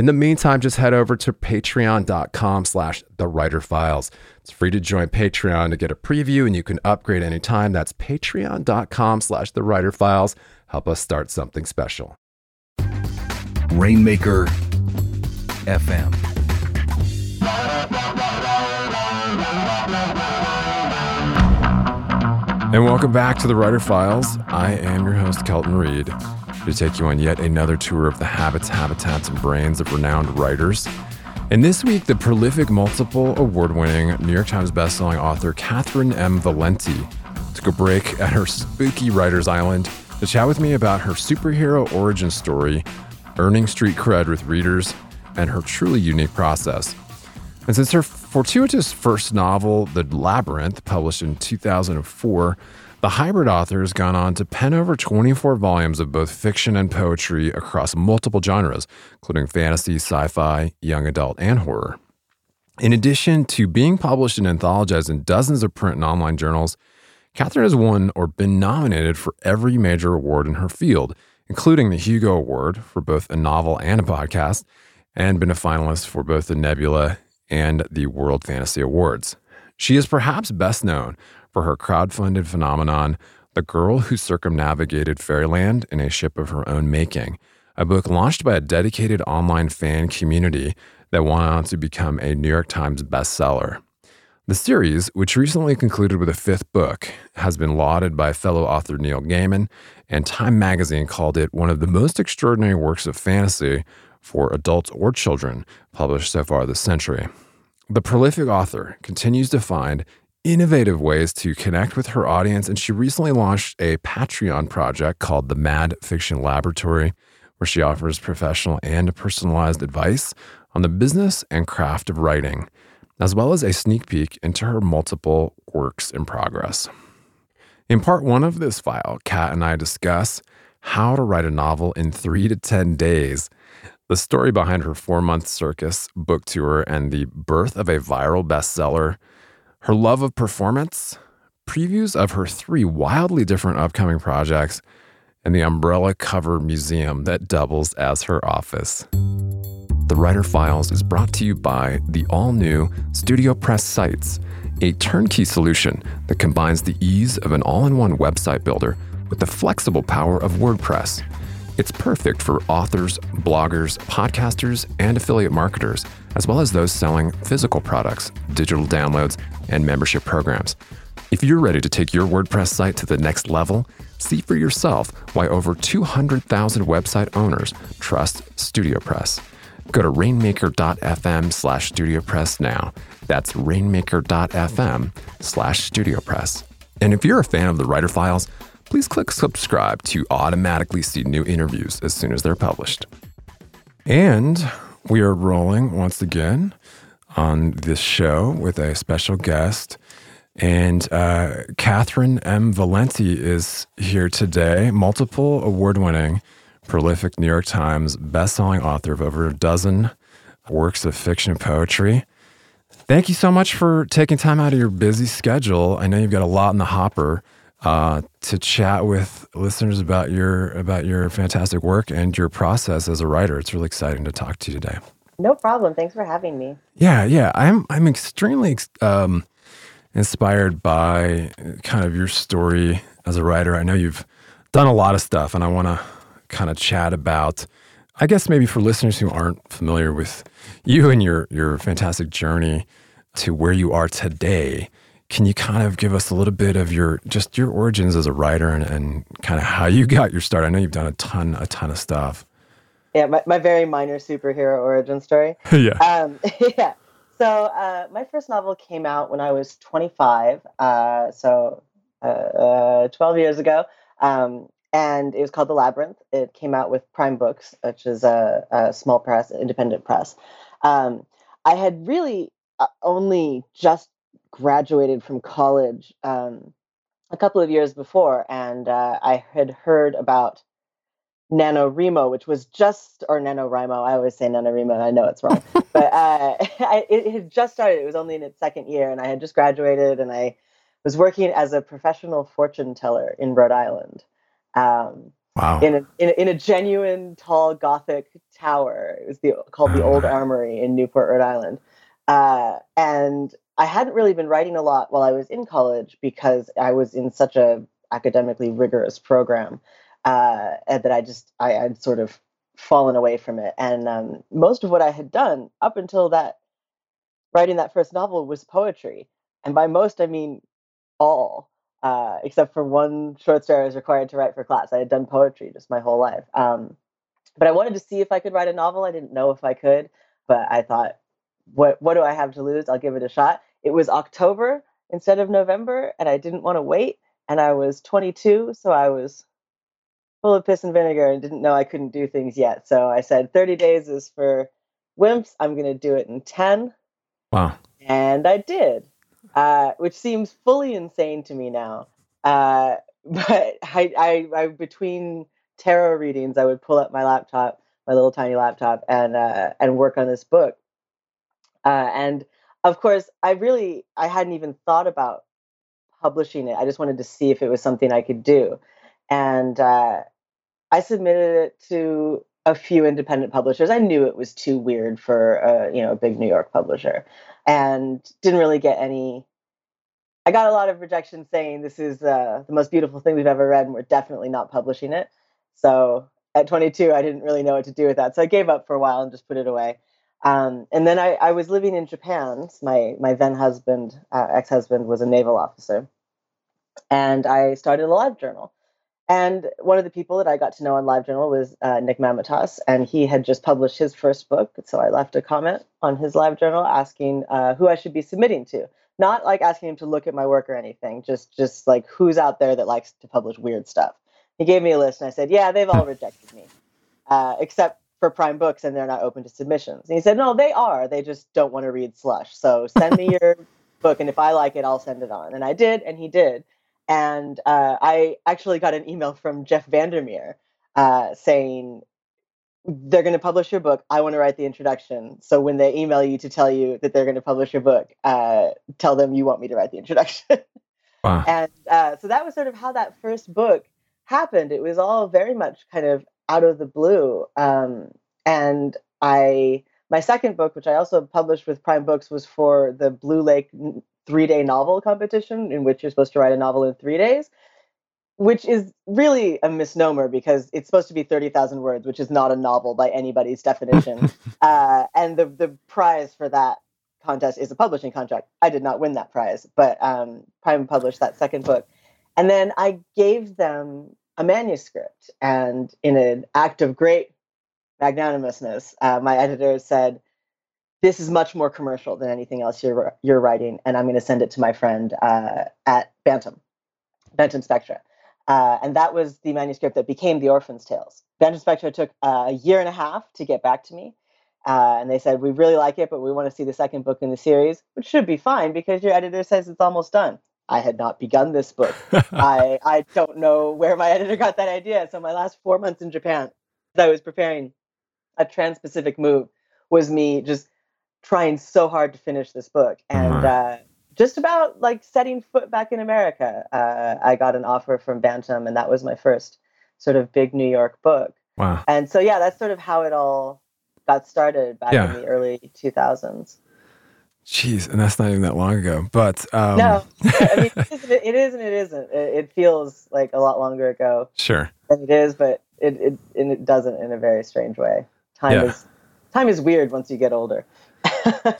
In the meantime, just head over to patreon.com slash the writer files. It's free to join Patreon to get a preview and you can upgrade anytime. That's patreon.com slash the writer files. Help us start something special. Rainmaker FM. And welcome back to the Writer Files. I am your host, Kelton Reid, to take you on yet another tour of the habits, habitats, and brains of renowned writers. And this week, the prolific multiple award winning New York Times bestselling author Catherynne M. Valente took a break at her spooky writer's island to chat with me about her superhero origin story, earning street cred with readers, and her truly unique process. And since her fortuitous first novel, The Labyrinth, published in 2004, the hybrid author has gone on to pen over 24 volumes of both fiction and poetry across multiple genres, including fantasy, sci fi, young adult, and horror. In addition to being published and anthologized in dozens of print and online journals, Catherynne has won or been nominated for every major award in her field, including the Hugo Award for both a novel and a podcast, and been a finalist for both the Nebula and the World Fantasy Awards. She is perhaps best known for her crowd-funded phenomenon, The Girl Who Circumnavigated Fairyland in a Ship of Her Own Making, a book launched by a dedicated online fan community that went on to become a New York Times bestseller. The series, which recently concluded with a fifth book, has been lauded by fellow author Neil Gaiman, and Time magazine called it one of the most extraordinary works of fantasy for adults or children published so far this century. The prolific author continues to find innovative ways to connect with her audience, and she recently launched a Patreon project called the Mad Fiction Laboratory, where she offers professional and personalized advice on the business and craft of writing, as well as a sneak peek into her multiple works in progress. In part one of this file, Cat and I discuss how to write a novel in three to 10 days the story behind her four month circus book tour and the birth of a viral bestseller, her love of performance, previews of her three wildly different upcoming projects, and the umbrella cover museum that doubles as her office. The Writer Files is brought to you by the all new StudioPress Sites, a turnkey solution that combines the ease of an all in one website builder with the flexible power of WordPress. It's perfect for authors, bloggers, podcasters, and affiliate marketers, as well as those selling physical products, digital downloads, and membership programs. If you're ready to take your WordPress site to the next level, see for yourself why over 200,000 website owners trust StudioPress. Go to rainmaker.fm slash StudioPress now. That's rainmaker.fm slash StudioPress. And if you're a fan of the Writer Files, please click subscribe to automatically see new interviews as soon as they're published. And we are rolling once again on this show with a special guest. And uh, Catherynne M. Valente is here today, multiple award winning, prolific New York Times bestselling author of over a dozen works of fiction and poetry. Thank you so much for taking time out of your busy schedule. I know you've got a lot in the hopper uh, to chat with listeners about your about your fantastic work and your process as a writer. It's really exciting to talk to you today. No problem. Thanks for having me. Yeah, yeah. I'm I'm extremely um, inspired by kind of your story as a writer. I know you've done a lot of stuff, and I want to kind of chat about. I guess maybe for listeners who aren't familiar with you and your your fantastic journey to where you are today, can you kind of give us a little bit of your just your origins as a writer and, and kind of how you got your start? I know you've done a ton, a ton of stuff. Yeah, my, my very minor superhero origin story. yeah. Um, yeah. So uh, my first novel came out when I was 25, uh, so uh, uh 12 years ago, um, and it was called The Labyrinth. It came out with Prime Books, which is a, a small press, independent press. Um, I had really uh, only just graduated from college um, a couple of years before, and uh, I had heard about NaNoWriMo, which was just, or NaNoWriMo, I always say NaNoWriMo, I know it's wrong, but uh, I, it had just started. It was only in its second year, and I had just graduated, and I was working as a professional fortune teller in Rhode Island. Um, wow. In a, in a, in a genuine tall Gothic tower. It was the, called the Old Armory in Newport, Rhode Island. Uh, and I hadn't really been writing a lot while I was in college because I was in such a academically rigorous program uh, that I just I had sort of fallen away from it. And um, most of what I had done up until that writing that first novel was poetry, and by most I mean all, uh, except for one short story I was required to write for class. I had done poetry just my whole life. Um, but I wanted to see if I could write a novel. I didn't know if I could, but I thought, what what do I have to lose? I'll give it a shot. It was October instead of November, and I didn't want to wait. And I was 22, so I was full of piss and vinegar and didn't know I couldn't do things yet. So I said 30 days is for wimps. I'm going to do it in 10. Wow. And I did, uh, which seems fully insane to me now. Uh, but I, I, I, between tarot readings, I would pull up my laptop, my little tiny laptop, and uh, and work on this book. Uh, and of course, I really I hadn't even thought about publishing it. I just wanted to see if it was something I could do and uh, I submitted it to a few independent publishers. I knew it was too weird for a you know a big New York publisher, and didn't really get any. I got a lot of rejection saying this is uh, the most beautiful thing we've ever read, and we're definitely not publishing it. So at 22, I didn't really know what to do with that, so I gave up for a while and just put it away. Um, and then I, I, was living in Japan. My my then husband, uh, ex husband, was a naval officer, and I started a live journal and one of the people that I got to know on LiveJournal was uh, Nick Mamatas, and he had just published his first book. So I left a comment on his LiveJournal asking uh, who I should be submitting to. Not like asking him to look at my work or anything, just just like who's out there that likes to publish weird stuff. He gave me a list, and I said, "Yeah, they've all rejected me, uh, except for Prime Books, and they're not open to submissions." And he said, "No, they are. They just don't want to read slush. So send me your book, and if I like it, I'll send it on." And I did, and he did and uh, I actually got an email from Jeff VanderMeer uh, saying, they're going to publish your book. I want to write the introduction. So when they email you to tell you that they're going to publish your book, uh, tell them you want me to write the introduction. Wow. and uh, so that was sort of how that first book happened. It was all very much kind of out of the blue. Um, and I, my second book, which I also published with Prime Books, was for the Blue Lake three day novel competition in which you're supposed to write a novel in three days, which is really a misnomer because it's supposed to be 30,000 words, which is not a novel by anybody's definition. uh, and the, the prize for that contest is a publishing contract. I did not win that prize, but um, Prime published that second book. And then I gave them a manuscript. And in an act of great magnanimousness, uh, my editor said, this is much more commercial than anything else you're you're writing, and I'm going to send it to my friend uh, at Bantam, Bantam Spectra, uh, and that was the manuscript that became The Orphan's Tales. Bantam Spectra took uh, a year and a half to get back to me, uh, and they said we really like it, but we want to see the second book in the series, which should be fine because your editor says it's almost done. I had not begun this book. I I don't know where my editor got that idea. So my last four months in Japan, as I was preparing a trans-Pacific move, was me just trying so hard to finish this book and uh, just about like setting foot back in america uh, i got an offer from bantam and that was my first sort of big new york book wow and so yeah that's sort of how it all got started back Yeah. in the early 2000s Jeez, and that's not even that long ago. But um, no i mean it is, it is and it isn't it, it feels like a lot longer ago sure. than it is but it, it and it doesn't in a very strange way time Yeah. is time is weird once you get older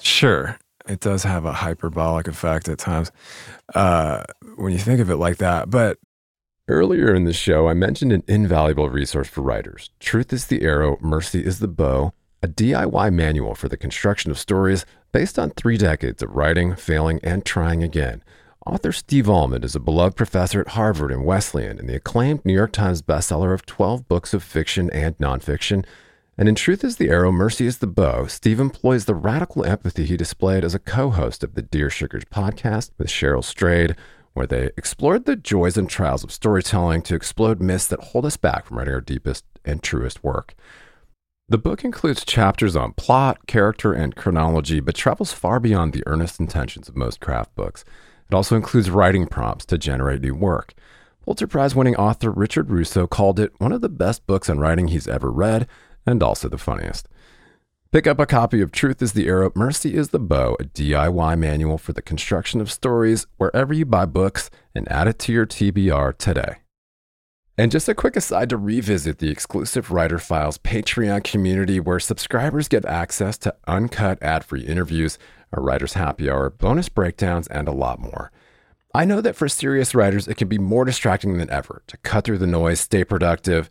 Sure. it does have a hyperbolic effect at times uh, when you think of it like that. But earlier in the show, I mentioned an invaluable resource for writers Truth is the Arrow, Mercy is the Bow, a DIY manual for the construction of stories based on three decades of writing, failing, and trying again. Author Steve Almond is a beloved professor at Harvard and Wesleyan and the acclaimed New York Times bestseller of 12 books of fiction and nonfiction. And in Truth is the Arrow, Mercy is the Bow, Steve employs the radical empathy he displayed as a co host of the Dear Sugars podcast with Cheryl Strayed, where they explored the joys and trials of storytelling to explode myths that hold us back from writing our deepest and truest work. The book includes chapters on plot, character, and chronology, but travels far beyond the earnest intentions of most craft books. It also includes writing prompts to generate new work. Pulitzer Prize winning author Richard Russo called it one of the best books on writing he's ever read, and also the funniest. Pick up a copy of Truth is the Arrow, Mercy is the Bow, a DIY manual for the construction of stories, wherever you buy books, and add it to your TBR today. And just a quick aside to revisit the exclusive Writer Files Patreon community where subscribers get access to uncut ad free interviews a writer's happy hour, bonus breakdowns, and a lot more. I know that for serious writers, it can be more distracting than ever to cut through the noise, stay productive,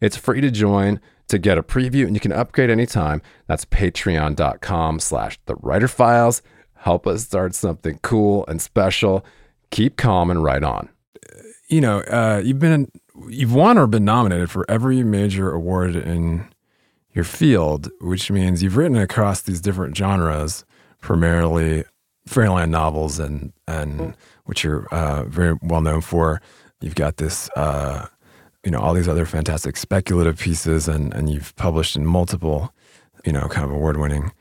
It's free to join to get a preview and you can upgrade anytime. That's patreon.com slash the writer files. Help us start something cool and special. Keep calm and write on. You know, uh, you've been you've won or been nominated for every major award in your field, which means you've written across these different genres, primarily Fairyland novels, and and mm-hmm. which you're uh, very well known for. You've got this, uh, you know, all these other fantastic speculative pieces, and and you've published in multiple, you know, kind of award winning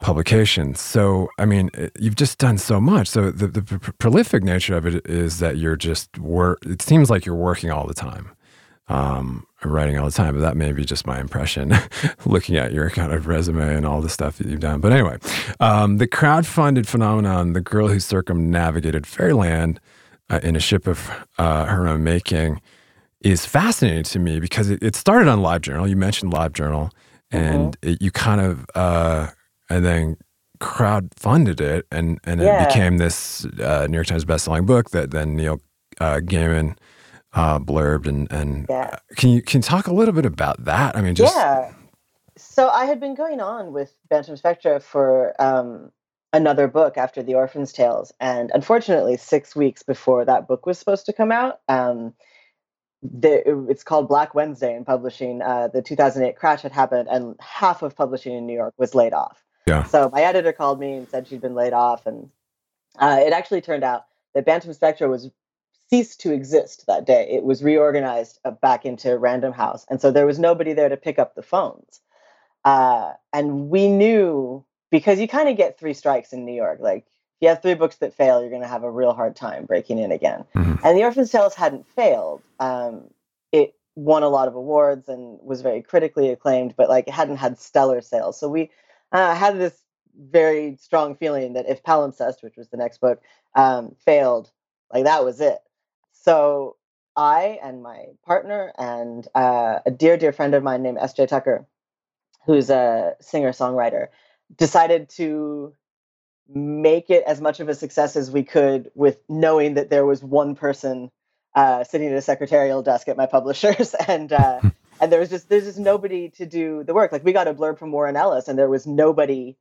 publications. So, I mean, you've just done so much. So, the, the pr- prolific nature of it is that you're just work. It seems like you're working all the time. Um, writing all the time, but that may be just my impression looking at your kind of resume and all the stuff that you've done. But anyway, um, the crowd-funded phenomenon, The Girl Who Circumnavigated Fairyland uh, in a Ship of uh, Her Own Making, is fascinating to me because it, it started on LiveJournal. You mentioned LiveJournal, and mm-hmm. it, you kind of, uh, and then crowdfunded it, and, and yeah. it became this uh, New York Times bestselling book that then Neil uh, Gaiman – uh, blurbed and and yeah. can you can you talk a little bit about that? I mean, just yeah. So I had been going on with Bantam Spectra for um, another book after The Orphan's Tales, and unfortunately, six weeks before that book was supposed to come out, um, the, it's called Black Wednesday in publishing. Uh, the 2008 crash had happened, and half of publishing in New York was laid off. Yeah. So my editor called me and said she'd been laid off, and uh, it actually turned out that Bantam Spectra was ceased to exist that day. It was reorganized uh, back into Random House. And so there was nobody there to pick up the phones. Uh, and we knew because you kind of get three strikes in New York. Like, you have three books that fail, you're going to have a real hard time breaking in again. Mm-hmm. And The Orphan's Tales hadn't failed. Um, it won a lot of awards and was very critically acclaimed, but like it hadn't had stellar sales. So we uh, had this very strong feeling that if Palimpsest, which was the next book, um, failed, like that was it. So I and my partner and uh, a dear, dear friend of mine named S.J. Tucker, who's a singer songwriter, decided to make it as much of a success as we could with knowing that there was one person uh, sitting at a secretarial desk at my publishers and uh, and there was just there's just nobody to do the work. Like we got a blurb from warren ellis and there was nobody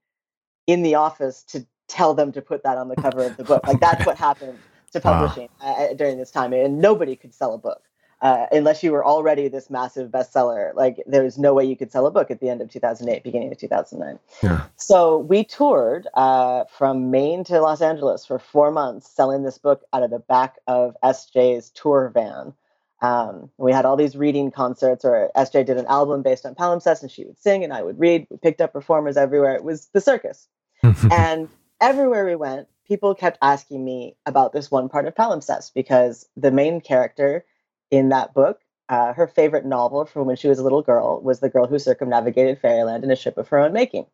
in the office to tell them to put that on the cover of the book. Like that's what happened to publishing wow. uh, during this time, and nobody could sell a book uh, unless you were already this massive bestseller. Like there was no way you could sell a book at the end of 2008, beginning of 2009. Yeah. So we toured uh, from Maine to Los Angeles for four months, selling this book out of the back of SJ's tour van. Um, we had all these reading concerts, or SJ did an album based on palimpsest, and she would sing, and I would read. We picked up performers everywhere. It was the circus, and everywhere we went, people kept asking me about this one part of palimpsest because the main character in that book, uh, her favorite novel from when she was a little girl was The Girl Who Circumnavigated Fairyland in a Ship of Her Own Making.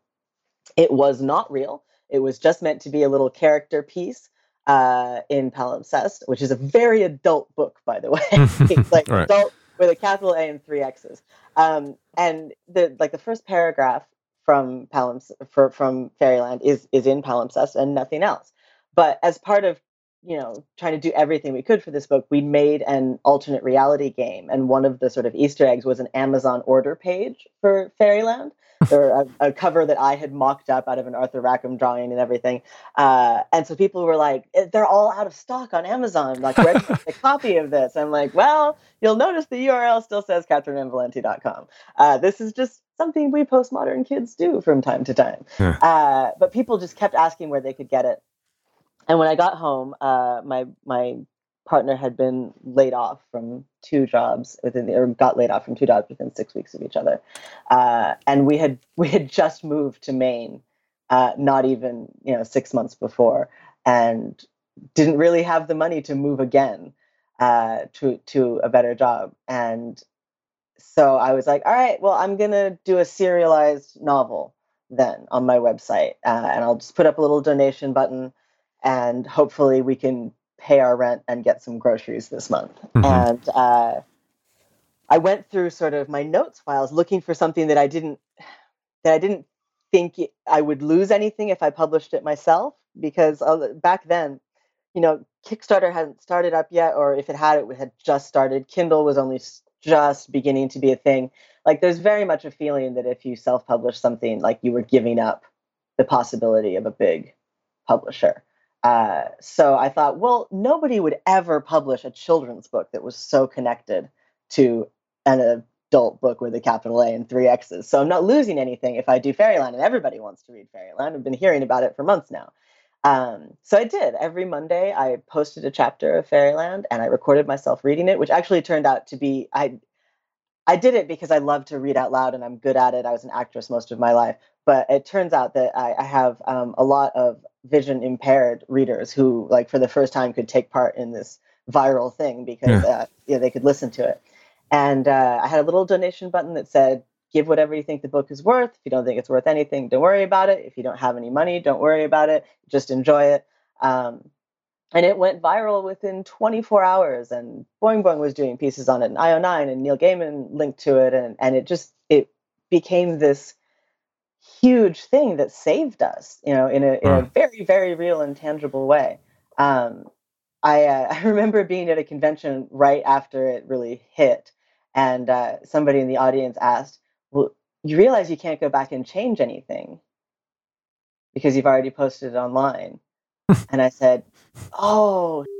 It was not real. It was just meant to be a little character piece uh, in Palimpsest, which is a very adult book, by the way. it's like Right. adult with a capital A and three X's. Um, and the like the first paragraph from Palimps for, from Fairyland is is in Palimpsest and nothing else. But as part of you know trying to do everything we could for this book, we made an alternate reality game, and one of the sort of Easter eggs was an Amazon order page for Fairyland. or a, a cover that I had mocked up out of an Arthur Rackham drawing and everything. Uh, and so people were like, "Eh, they're all out of stock on Amazon. Like, where can a copy of this? I'm like, well, you'll notice the URL still says catherynnevalente.com. Uh, this is just something we postmodern kids do from time to time. Yeah. Uh, but people just kept asking where they could get it. And when I got home, uh, my my partner had been laid off from two jobs within the, or got laid off from two jobs within six weeks of each other, uh, and we had we had just moved to Maine, uh, not even you know six months before, and didn't really have the money to move again uh, to to a better job, and so I was like, all right, well, I'm gonna do a serialized novel then on my website, uh, and I'll just put up a little donation button, and hopefully we can pay our rent and get some groceries this month. Mhm. And uh, I went through sort of my notes files looking for something that I didn't that I didn't think I would lose anything if I published it myself because uh, back then, you know, Kickstarter hadn't started up yet, or if it had, it had just started. Kindle was only just beginning to be a thing. Like, there's very much a feeling that if you self-publish something, like you were giving up the possibility of a big publisher. Uh, so I thought, well, nobody would ever publish a children's book that was so connected to an adult book with a capital A and three X's. So I'm not losing anything if I do Fairyland, and everybody wants to read Fairyland. I've been hearing about it for months now. Um, so I did. Every Monday, I posted a chapter of Fairyland, and I recorded myself reading it, which actually turned out to be I. I did it because I love to read out loud, and I'm good at it. I was an actress most of my life, but it turns out that I, I have um, a lot of vision impaired readers who, like, for the first time, could take part in this viral thing because uh, yeah, they could listen to it. And uh, I had a little donation button that said, give whatever you think the book is worth. If you don't think it's worth anything, don't worry about it. If you don't have any money, don't worry about it. Just enjoy it. Um, and it went viral within 24 hours. And Boing Boing was doing pieces on it, and IO9 and Neil Gaiman linked to it, and and it just it became this huge thing that saved us, you know, in a in a very very real and tangible way. Um, I uh, I remember being at a convention right after it really hit, and uh, somebody in the audience asked, "Well, you realize you can't go back and change anything because you've already posted it online." and I said, "Oh."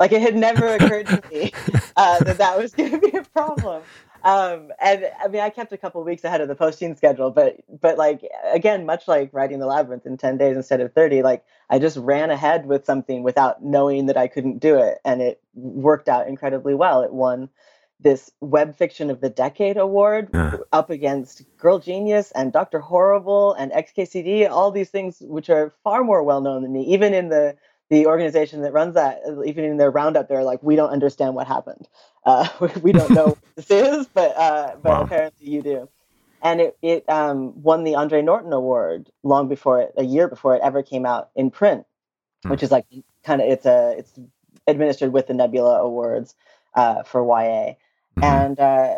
Like it had never occurred to me uh, that that was going to be a problem. Um, and I mean, I kept a couple weeks ahead of the posting schedule, but but like again, much like writing the labyrinth in ten days instead of thirty, like I just ran ahead with something without knowing that I couldn't do it, and it worked out incredibly well. It won this Web Fiction of the Decade award Yeah. up against Girl Genius and Doctor Horrible and XKCD, all these things which are far more well known than me, even in the the organization that runs that, even in their roundup, they're like, we don't understand what happened. Uh, we don't know what this is, but uh, but Wow. apparently you do. And it it um, won the Andre Norton Award long before it, a year before it ever came out in print, Hmm. which is like kind of it's a it's administered with the Nebula Awards uh, for YA. Mhm. And uh,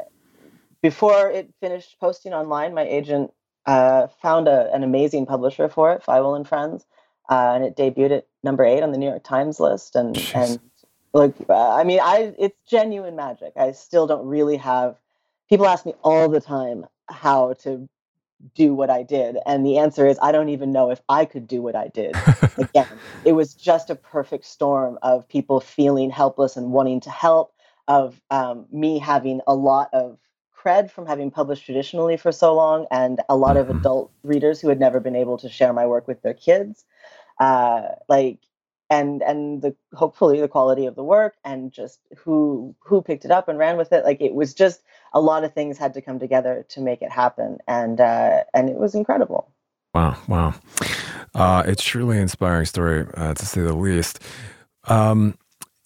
before it finished posting online, my agent uh, found a, an amazing publisher for it, Feiwel and Friends, uh, and it debuted at number eight on the New York Times list. And Jeez. and like, uh, I mean, I it's genuine magic. I still don't really have. People ask me all the time how to do what I did, and the answer is I don't even know if I could do what I did again. It was just a perfect storm of people feeling helpless and wanting to help, of um, me having a lot of cred from having published traditionally for so long, and a lot of Mhm. adult readers who had never been able to share my work with their kids. Uh, like, and and the hopefully the quality of the work and just who who picked it up and ran with it. Like it was just a lot of things had to come together to make it happen, and uh, and it was incredible. Wow, wow. Uh, it's truly inspiring story, uh, to say the least. Um,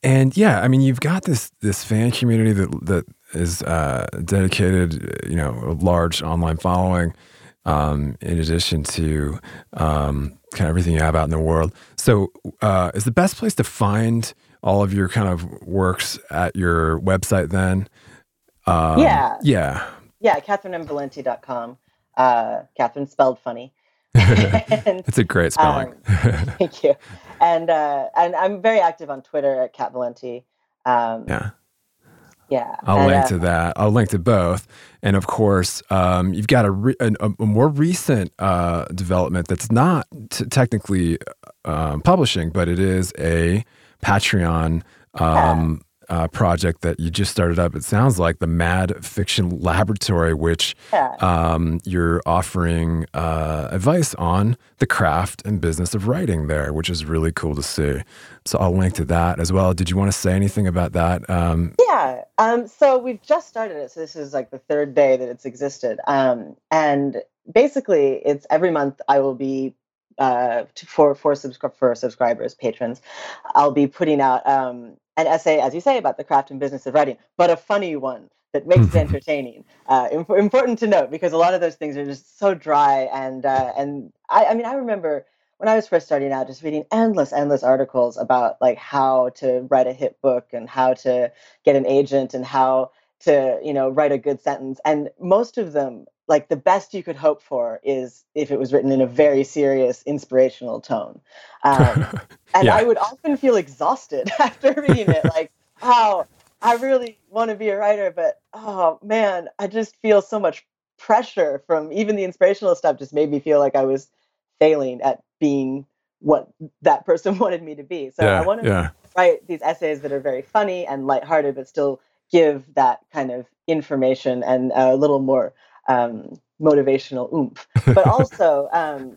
and yeah, I mean, you've got this this fan community that that is uh, dedicated, you know, a large online following. Um, in addition to um, kind of everything you have out in the world, so uh, is the best place to find all of your kind of works at your website? Then, um, yeah, yeah, yeah, CatherynneMValente.com. Uh, Catherine spelled funny. it's a great spelling. Um, thank you. And uh, and I'm very active on Twitter at Cat Valente. Um, yeah. Yeah. I'll and, link uh, to that. I'll link to both. And of course, um, you've got a, re- a, a, more recent uh, development that's not t- technically um, publishing, but it is a Patreon um, uh, project that you just started up. It sounds like the Mad Fiction Laboratory, which yeah. um, you're offering uh, advice on the craft and business of writing there, which is really cool to see. So I'll link to that as well. Did you want to say anything about that? Um, yeah. Um, so we've just started it. So this is like the third day that it's existed. Um, and basically, it's every month I will be uh, for for, subscri- for subscribers, patrons, I'll be putting out um, an essay, as you say, about the craft and business of writing, but a funny one that makes it entertaining. Uh, imp- important to note because a lot of those things are just so dry and uh, and I, I mean I remember when I was first starting out, just reading endless, endless articles about like how to write a hit book and how to get an agent and how to you know write a good sentence, and most of them like the best you could hope for is if it was written in a very serious inspirational tone. Um, and Yeah. i would often feel exhausted after reading it like wow i really want to be a writer but oh man i just feel so much pressure from even the inspirational stuff just made me feel like i was failing at being what that person wanted me to be. So yeah, i want to yeah, write these essays that are very funny and lighthearted, but still give that kind of information and a little more um, motivational oomph. But also, um,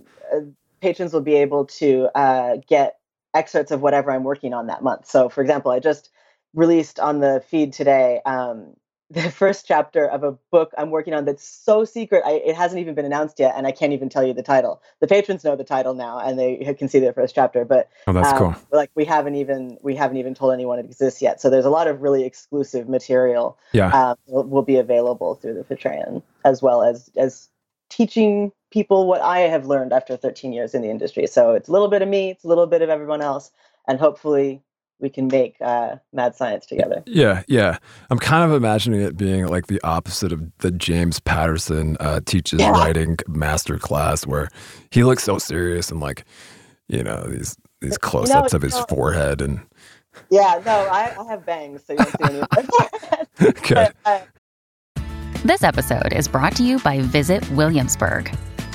patrons will be able to uh, get excerpts of whatever I'm working on that month. So, for example, I just released on the feed today um, the first chapter of a book I'm working on that's so secret. I, it hasn't even been announced yet, and I can't even tell you the title. The patrons know the title now, and they can see the first chapter. But Oh, that's um, cool. Like we haven't even we haven't even told anyone it exists yet. So there's a lot of really exclusive material Yeah, um, will, will be available through the Patreon, as well as as teaching people what I have learned after 13 years in the industry. So it's a little bit of me, it's a little bit of everyone else, and hopefully we can make uh, mad science together. yeah, yeah. I'm kind of imagining it being like the opposite of the James Patterson uh, teaches Yeah. writing master class, where he looks so serious and like, you know, these these close-ups of his no. forehead and Yeah, no, I, I have bangs, so you don't see any of my forehead. good. But, uh, This episode is brought to you by Visit Williamsburg.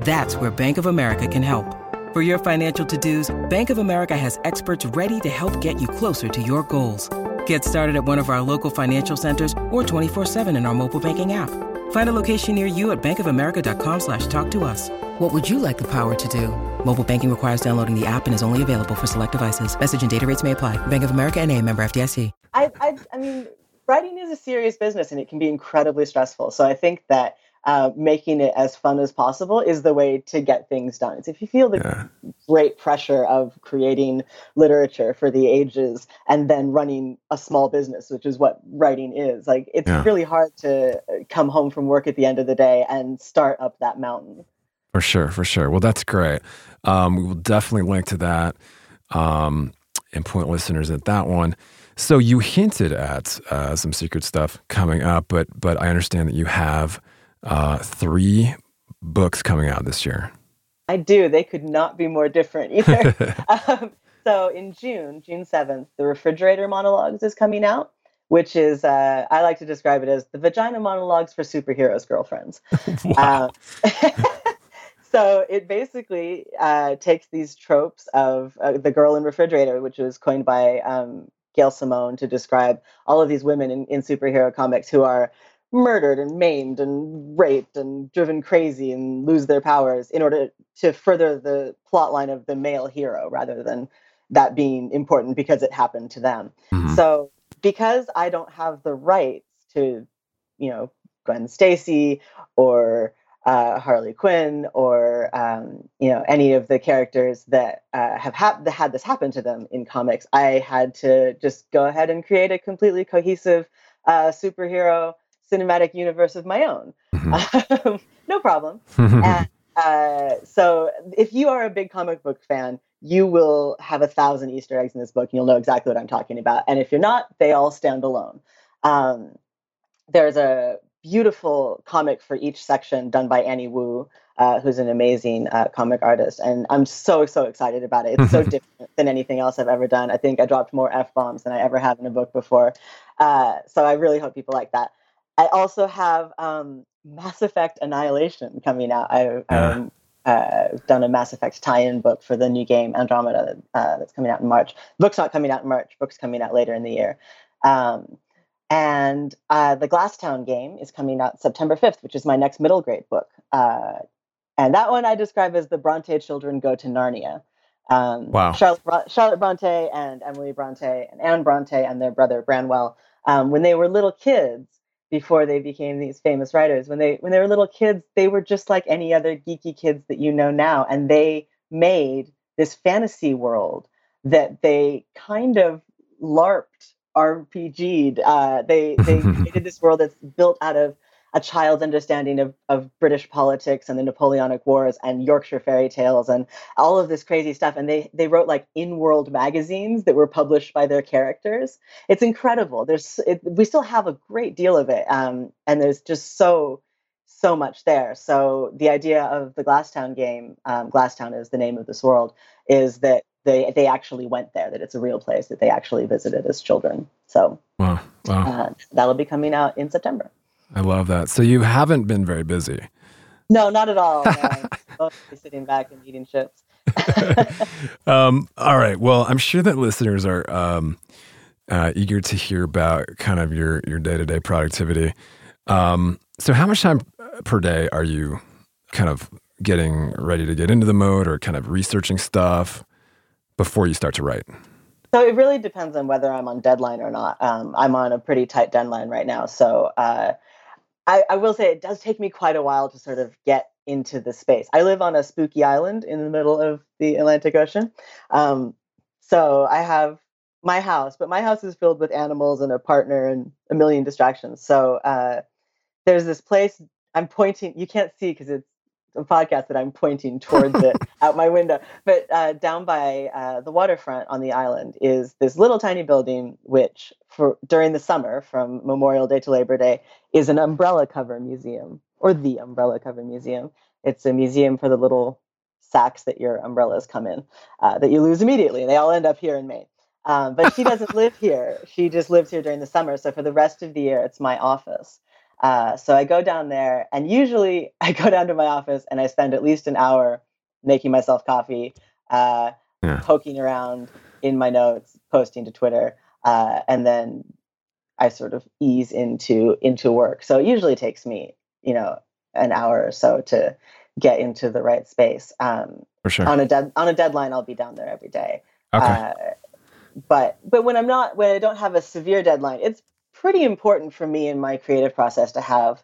That's where Bank of America can help. For your financial to-dos, Bank of America has experts ready to help get you closer to your goals. Get started at one of our local financial centers or 24-7 in our mobile banking app. Find a location near you at bankofamerica.com slash talk to us. What would you like the power to do? Mobile banking requires downloading the app and is only available for select devices. Message and data rates may apply. Bank of America and a member FDIC. I, I, I mean, writing is a serious business and it can be incredibly stressful. So I think that uh, making it as fun as possible is the way to get things done. It's if you feel the Yeah. great pressure of creating literature for the ages and then running a small business, which is what writing is. Like it's Yeah. really hard to come home from work at the end of the day and start up that mountain. For sure, for sure. Well, that's great. Um, we will definitely link to that um, and point listeners at that one. So you hinted at uh, some secret stuff coming up, but but I understand that you have uh, three books coming out this year. I do. They could not be more different either. um, so in June, June 7th, the Refrigerator Monologues is coming out, which is, uh, I like to describe it as the vagina monologues for superheroes' girlfriends. Wow. Um, so it basically uh, takes these tropes of uh, the girl in refrigerator, which was coined by um, Gail Simone to describe all of these women in, in superhero comics who are murdered and maimed and raped and driven crazy and lose their powers in order to further the plot line of the male hero rather than that being important because it happened to them. Mhm. So because I don't have the rights to, you know, Gwen Stacy or uh, Harley Quinn or um, you know any of the characters that uh, have hap- that had this happen to them in comics, I had to just go ahead and create a completely cohesive uh, superhero cinematic universe of my own. Mhm. no problem. And uh, so, if you are a big comic book fan, you will have a thousand Easter eggs in this book, and you'll know exactly what I'm talking about. And if you're not, they all stand alone. Um, there's a beautiful comic for each section done by Annie Wu, uh, who's an amazing uh, comic artist, and I'm so so excited about it. It's so different than anything else I've ever done. I think I dropped more f bombs than I ever have in a book before, uh, so I really hope people like that. I also have um, Mass Effect Annihilation coming out. I, Yeah. um, uh, done a Mass Effect tie-in book for the new game Andromeda uh, that's coming out in March. book's not coming out in March. Book's coming out later in the year. Um, and uh, the Glasstown game is coming out September 5th, which is my next middle grade book. Uh, and that one I describe as the Bronte children go to Narnia. Um, Wow. Charlotte, Charlotte Bronte and Emily Bronte and Anne Bronte and their brother Branwell, um, when they were little kids, before they became these famous writers, when they when they were little kids, they were just like any other geeky kids that you know now, and they made this fantasy world that they kind of larped RPG'd. Uh, they they created this world that's built out of a child's understanding of, of British politics and the Napoleonic Wars and Yorkshire fairy tales and all of this crazy stuff. And they they wrote like in-world magazines that were published by their characters. It's incredible. There's it, we still have a great deal of it, um, and there's just so so much there. So the idea of the Glasstown game, um, Glasstown is the name of this world, is that they they actually went there. That it's a real place that they actually visited as children. So wow. Wow. uh, that'll be coming out in September. I love that. So you haven't been very busy. No, not at all. No, sitting back and eating chips. um, all right. Well, I'm sure that listeners are um, uh, eager to hear about kind of your your day to day productivity. Um, so, how much time per day are you kind of getting ready to get into the mode, or kind of researching stuff before you start to write? So it really depends on whether I'm on deadline or not. Um, I'm on a pretty tight deadline right now, so uh, I, I will say it does take me quite a while to sort of get into the space. I live on a spooky island in the middle of the Atlantic Ocean, um, so I have my house, but my house is filled with animals and a partner and a million distractions. So uh, there's this place I'm pointing. You can't see because it's podcast that I'm pointing towards it out my window. But uh, down by uh, the waterfront on the island is this little tiny building, which for during the summer, from Memorial Day to Labor Day, is an umbrella cover museum or the umbrella cover museum. It's a museum for the little sacks that your umbrellas come in uh, that you lose immediately. They all end up here in Maine. Um, but she doesn't live here. She just lives here during the summer. So for the rest of the year, it's my office. Uh, so I go down there, and usually I go down to my office and I spend at least an hour making myself coffee, uh, Yeah. poking around in my notes, posting to Twitter, uh, and then I sort of ease into into work. So it usually takes me, you know, an hour or so to get into the right space. Um, For sure. on a dead on a deadline, I'll be down there every day. Okay. Uh, but but when I'm not when I don't have a severe deadline, it's pretty important for me in my creative process to have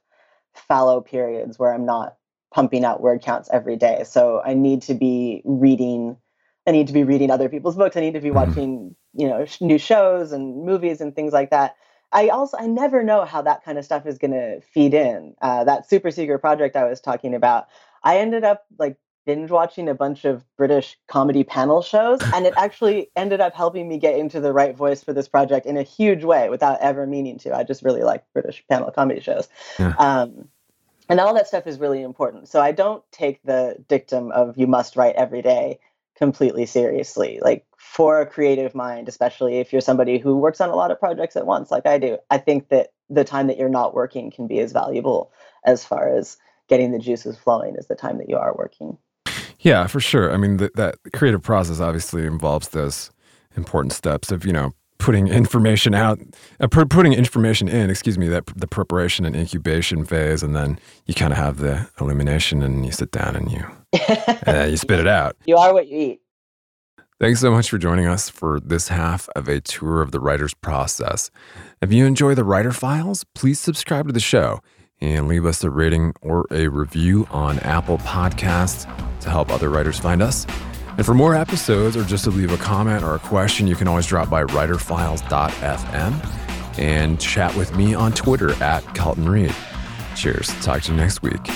fallow periods where I'm not pumping out word counts every day. So I need to be reading. I need to be reading other people's books. I need to be Mhm. watching, you know, sh- new shows and movies and things like that. I also I never know how that kind of stuff is going to feed in. Uh, that super secret project I was talking about, I ended up like binge watching a bunch of British comedy panel shows, and it actually ended up helping me get into the right voice for this project in a huge way without ever meaning to. I just really like British panel comedy shows. Yeah. Um, and all that stuff is really important. So I don't take the dictum of you must write every day completely seriously. Like for a creative mind, especially if you're somebody who works on a lot of projects at once, like I do, I think that the time that you're not working can be as valuable as far as getting the juices flowing as the time that you are working. Yeah, for sure. I mean, th- that creative process obviously involves those important steps of, you know, putting information out, uh, putting information in, excuse me, that the preparation and incubation phase, and then you kind of have the illumination, and you sit down and you uh, you spit it out. You are what you eat. Thanks so much for joining us for this half of a tour of the writer's process. If you enjoy the Writer Files, please subscribe to the show and leave us a rating or a review on Apple Podcasts to help other writers find us. And for more episodes or just to leave a comment or a question, you can always drop by writerfiles.fm and chat with me on Twitter at Kelton Reid. Cheers. Talk to you next week.